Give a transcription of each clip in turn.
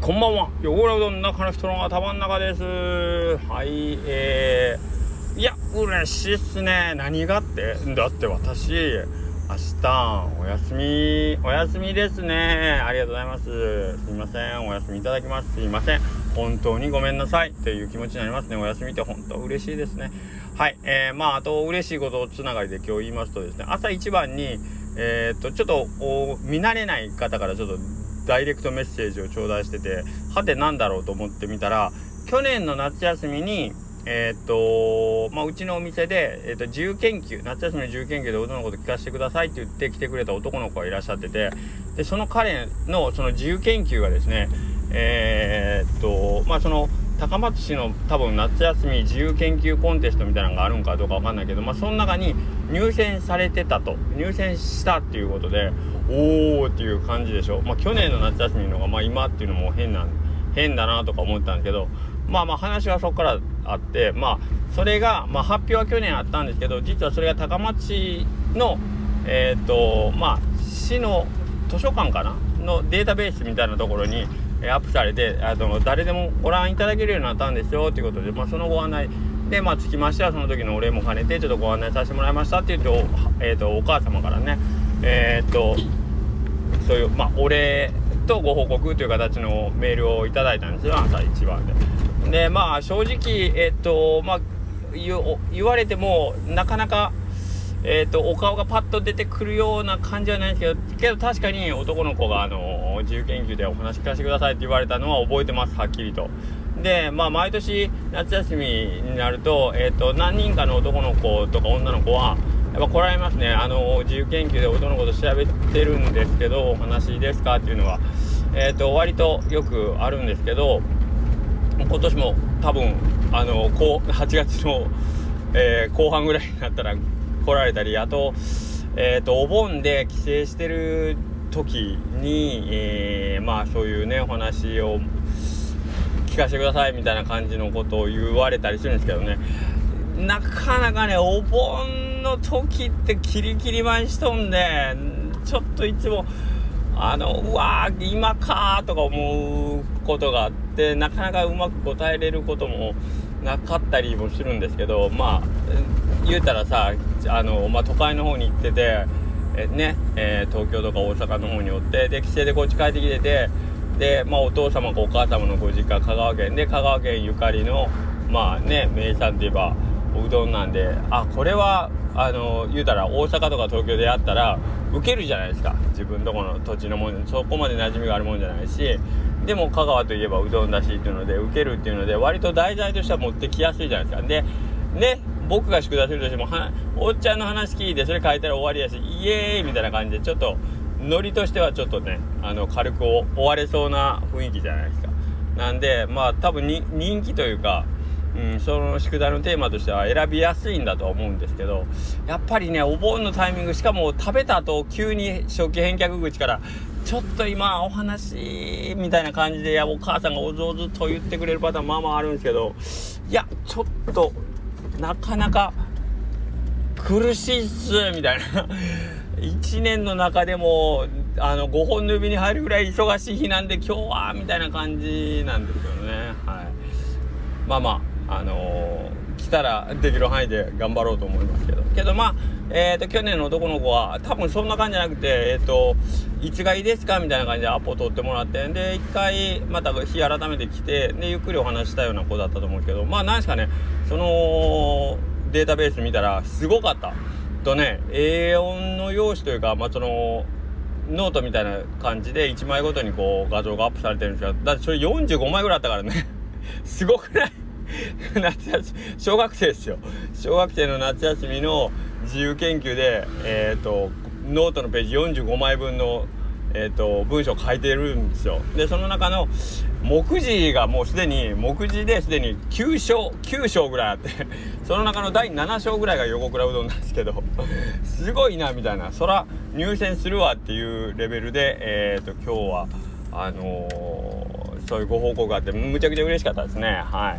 こんばんは。汚れうどんの中の人の頭の中です。はい、えー、いや、嬉しいっすね。何がってだって私、明日、お休み、お休みですね。ありがとうございます。すいません。お休みいただきます。すいません。本当にごめんなさい。っていう気持ちになりますね。お休みって本当嬉しいですね。はい。えー、まあ、あと嬉しいことをつながりで今日言いますとですね、朝一番に、えー、っと、ちょっと、見慣れない方からちょっとダイレクトメッセージを頂戴してて、はてなんだろうと思ってみたら、去年の夏休みに、えー、っと、まあ、うちのお店で、えー、っと、自由研究、夏休みの自由研究で音のこと聞かせてくださいって言って来てくれた男の子がいらっしゃってて、で、その彼のその自由研究がですね、えー、っと、まあ、その、高松市の多分夏休み自由研究コンテストみたいなのがあるんかどうかわかんないけど、まあ、その中に入選されてたと。入選したっていうことでおーっていう感じでしょ、まあ、去年の夏休みのが、まあ、今っていうのも変な変だなとか思ったんですけどまあまあ話はそこからあってまあそれが、まあ、発表は去年あったんですけど実はそれが高松市のえっ、とまあ市の図書館かな？のデータベースみたいなところにアップされてあの誰でもご覧いただけるようになったんですよということで、まあ、そのご案内で、まあ、つきましてはその時のお礼も兼ねてちょっとご案内させてもらいましたって言ってお,、えーと、お母様からねえっ、とそういう、まあ、お礼とご報告という形のメールをいただいたんですよ朝一番で。でまあ正直えっ、とまあ言われてもなかなかえーと、お顔がパッと出てくるような感じはないんですけどけど確かに男の子があの自由研究でお話聞かせてくださいって言われたのは覚えてますはっきりと。でまあ毎年夏休みになると,、えーと、何人かの男の子とか女の子はやっぱ来られますね。あの自由研究で男の子と調べてるんですけどお話ですかっていうのは、えーと、割とよくあるんですけど今年も多分あの8月の、えー、後半ぐらいになったら来られたりあと,、えーと、お盆で帰省してる時に、えー、まあそういうねお話をかせてくださいみたいな感じのことを言われたりするんですけどね。なかなかねお盆の時ってキリキリ満しとんでちょっといつもあのうわー今かとか思うことがあってなかなかうまく答えれることもなかったりもするんですけどまあ言うたらさあの、まあ、都会の方に行っててえね、えー、東京とか大阪の方におってで帰省でこっち帰ってきててで、まあ、お父様かお母様のご実家香川県で香川県ゆかりのまあね名産といえばうどんなんであこれはあの言うたら大阪とか東京でやったらウケるじゃないですか。自分とこの土地のもんそこまで馴染みがあるもんじゃないし。でも香川といえばうどんだしっていうのでウケるっていうので割と題材としては持ってきやすいじゃないですか。でね僕が宿題するとしてもおっちゃんの話聞いてそれ書いたら終わりやしイエーイみたいな感じでちょっとノリとしてはちょっとねあの軽く終われそうな雰囲気じゃないですか。なんでまあ多分に人気というかうん、その宿題のテーマとしては選びやすいんだとは思うんですけどやっぱりねお盆のタイミングしかも食べた後急に食器返却口からちょっと今お話みたいな感じでいやお母さんがお上手と言ってくれるパターンまあまああるんですけどいやちょっとなかなか苦しいっすみたいな。1年の中でもあの5本の指に入るぐらい忙しい日なんで今日はみたいな感じなんですけどね。はい。まあまああのー、来たらできる範囲で頑張ろうと思いますけど。けどまあえーと、去年の男の子は多分そんな感じじゃなくて、えーと、いつがいいですか？みたいな感じでアポ取ってもらってで一回また日改めて来てでゆっくりお話したような子だったと思うけどまあ何ですかねそのデータベース見たらすごかった。とね A4 の用紙というか、まあ、そのノートみたいな感じで1枚ごとにこう画像がアップされてるんですけどだってそれ45枚ぐらいあったからね。すごくない？夏休み小学生ですよ。小学生の夏休みの自由研究で、えーと、ノートのページ45枚分の、えーと、文章を書いてるんですよ。でその中の目次がもうすでに目次ですでに9章9章ぐらいあって その中の第7章ぐらいが横倉うどんなんですけど すごいなみたいなそら入選するわっていうレベルで、えーと、今日はあのー、そういうご報告があってむちゃくちゃ嬉しかったですね。は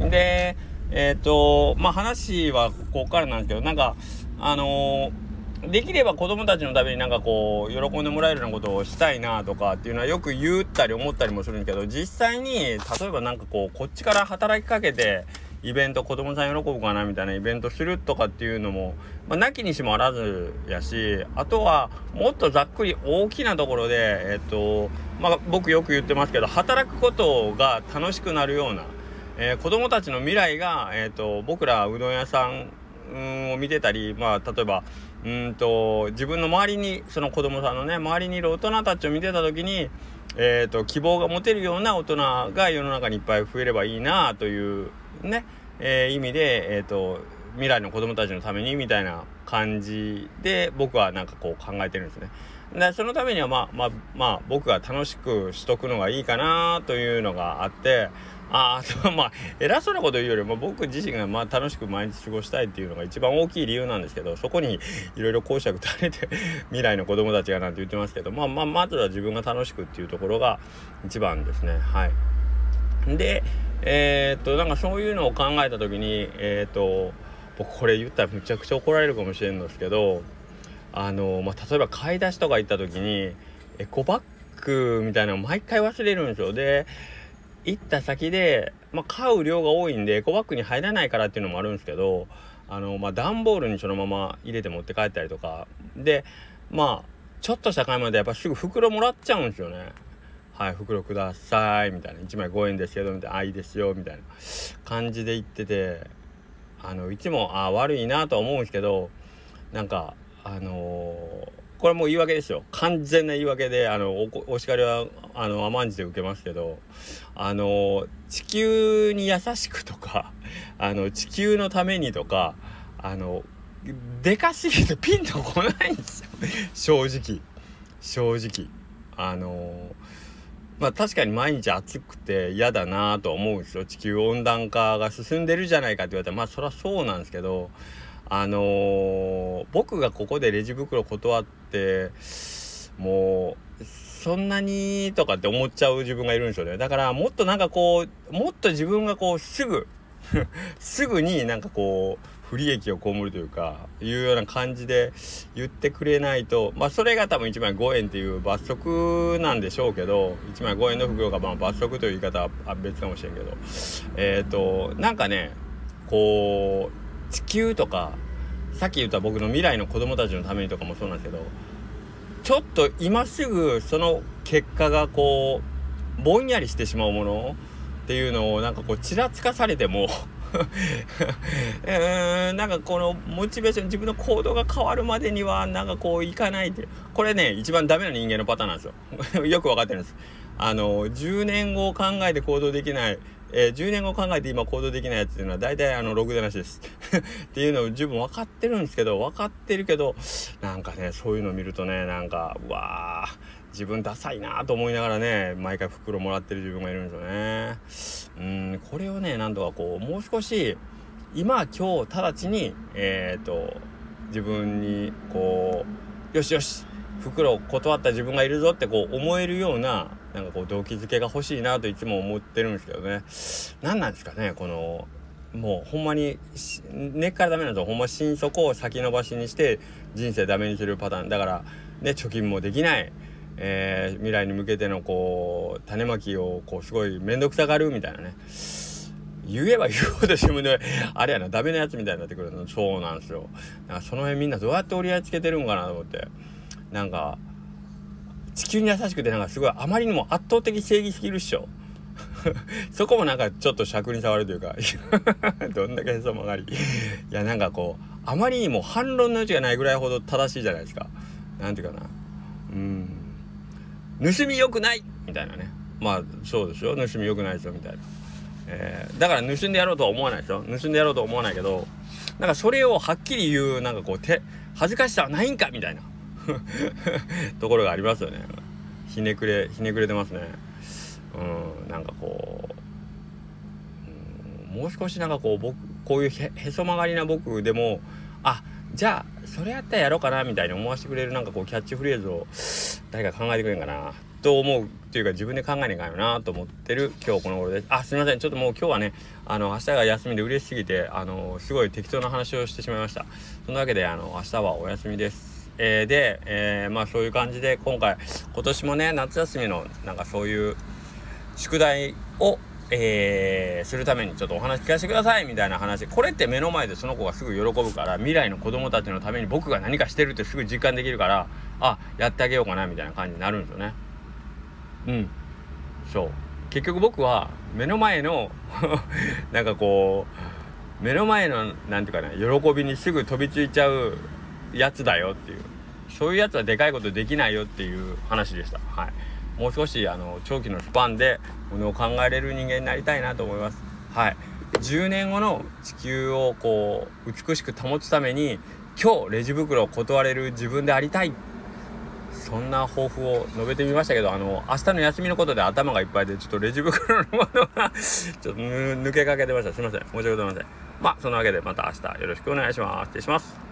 い。でえっ、ー、とまあ話はここからなんですけどなんかあのー、できれば子供たちのためになんかこう喜んでもらえるようなことをしたいなとかっていうのはよく言ったり思ったりもするんだけど実際に例えばなんかこうこっちから働きかけてイベント子供さん喜ぶかなみたいなイベントするとかっていうのも、まあ、なきにしもあらずやしあとはもっとざっくり大きなところでえっとまあ僕よく言ってますけど働くことが楽しくなるような、えー、子供たちの未来が、えっと僕らうどん屋さんを見てたりまあ例えばうんと自分の周りにその子供さんのね周りにいる大人たちを見てた時に、えーと、希望が持てるような大人が世の中にいっぱい増えればいいなというね、えー、意味で、えーと、未来の子供たちのためにみたいな感じで僕はなんかこう考えてるんですね。でそのためにはまあまあまあ僕が楽しくしとくのがいいかなというのがあってあ あまあ偉そうなこと言うよりも僕自身がまあ楽しく毎日過ごしたいっていうのが一番大きい理由なんですけどそこにいろいろ講釈垂れて 未来の子供たちがなんて言ってますけどまあまあまずは自分が楽しくっていうところが一番ですねはい。でえー、っとなんかそういうのを考えた時にえー、っと僕これ言ったらむちゃくちゃ怒られるかもしれんのですけどあのまあ例えば買い出しとか行った時にエコバッグみたいなの毎回忘れるんですよ。で行った先で、まあ、買う量が多いんでエコバッグに入らないからっていうのもあるんですけどあの、まあ、段ボールにそのまま入れて持って帰ったりとか。でまあちょっとした買い物でやっぱすぐ袋もらっちゃうんですよね。はい、袋くださいみたいな。1枚5円ですけどみたいな「あいいですよ」みたいな。感じで言っててあのいつもあ悪いなとは思うんですけどなんかあのこれもう言い訳ですよ。完全な言い訳であのお叱りはあの甘んじて受けますけどあの地球に優しくとか あの地球のためにとかあのでかすぎてピンとこないんですよ。正直。正直。あのまあ確かに毎日暑くて嫌だなと思うんですよ。地球温暖化が進んでるじゃないかって言われたらまあそりゃそうなんですけどあのー、僕がここでレジ袋断ってもうそんなにとかって思っちゃう自分がいるんですよね。だからもっとなんかこうもっと自分がこうすぐ すぐになんかこう不利益を被るというかいうような感じで言ってくれないとまあそれが多分1枚5円っていう罰則なんでしょうけど1枚5円の袋がまあ罰則という言い方は別かもしれんけどえっ、ー、となんかねこう地球とかさっき言った僕の未来の子供たちのためにとかもそうなんですけどちょっと今すぐその結果がこうぼんやりしてしまうものっていうのをなんかこうちらつかされてもうん なんかこのモチベーション自分の行動が変わるまでにはなんかこういかないってこれね一番ダメな人間のパターンなんですよ。よく分かってるんです。あの10年後を考えて行動できないえー、10年後考えて今行動できないやつっていうのは大体あのろくでなしです。っていうのを十分分かってるんですけど分かってるけどなんかねそういうのを見るとねなんかうわ自分ダサいなと思いながらね毎回袋もらってる自分がいるんですよね。うんこれをねなんとかこうもう少し今今日直ちにえっ、ー、と自分にこうよしよし袋を断った自分がいるぞってこう思えるようななんかこう動機づけが欲しいなといつも思ってるんですけどね。何なんですかねこのもうほんまに根っからダメなんですよほんま心底を先延ばしにして人生ダメにするパターン。だからね貯金もできない、えー、未来に向けてのこう種まきをこうすごい面倒くさがるみたいなね。言えば言うほど自分であれやなダメなやつみたいになってくるの。そうなんですよ。だからその辺みんなどうやって折り合いつけてるんかなと思って。なんか地球に優しくてなんかすごいあまりにも圧倒的正義すぎるっしょ。そこもなんかちょっと尺に触るというか どんだけへそ曲がりいやなんかこうあまりにも反論の余地がないぐらいほど正しいじゃないですか。なんていうかな。うん。盗み良くないみたいなね。まあそうですよ。盗み良くないですよみたいな、えー、だから盗んでやろうとは思わないですよ。盗んでやろうとは思わないけどなんかそれをはっきり言うなんかこう手恥ずかしさはないんかみたいな。ところがありますよね。ひねくれひねくれてますね。うんなんかこう、うん、もう少しなんかこう僕こういうへそ曲がりな僕でもあじゃあそれやったらやろうかなみたいに思わせてくれるなんかこうキャッチフレーズを誰か考えてくれんかなと思うっていうか自分で考えなきゃいかよなと思ってる今日この頃です。あすみません。ちょっともう今日はねあの明日が休みで嬉しすぎてあのすごい適当な話をしてしまいました。そんなわけであの明日はお休みです。えー、で、えー、まあそういう感じで今回今年もね夏休みのなんかそういう宿題をえー、するためにちょっとお話聞かせてくださいみたいな話。これって目の前でその子がすぐ喜ぶから未来の子供たちのために僕が何かしてるってすぐ実感できるからあやってあげようかなみたいな感じになるんですよね。うん。そう。結局僕は目の前の なんかこう目の前の何て言うかな喜びにすぐ飛びついちゃうやつだよっていう。そういうやつはでかいことできないよっていう話でした。はい。もう少しあの長期のスパンでものを考えれる人間になりたいなと思います。はい。10年後の地球をこう美しく保つために今日レジ袋を断れる自分でありたい。そんな抱負を述べてみましたけどあの明日の休みのことで頭がいっぱいでちょっとレジ袋のものが ちょっと抜けかけてました。すいません。申し訳ございません。まあそんなわけでまた明日よろしくお願いします。失礼します。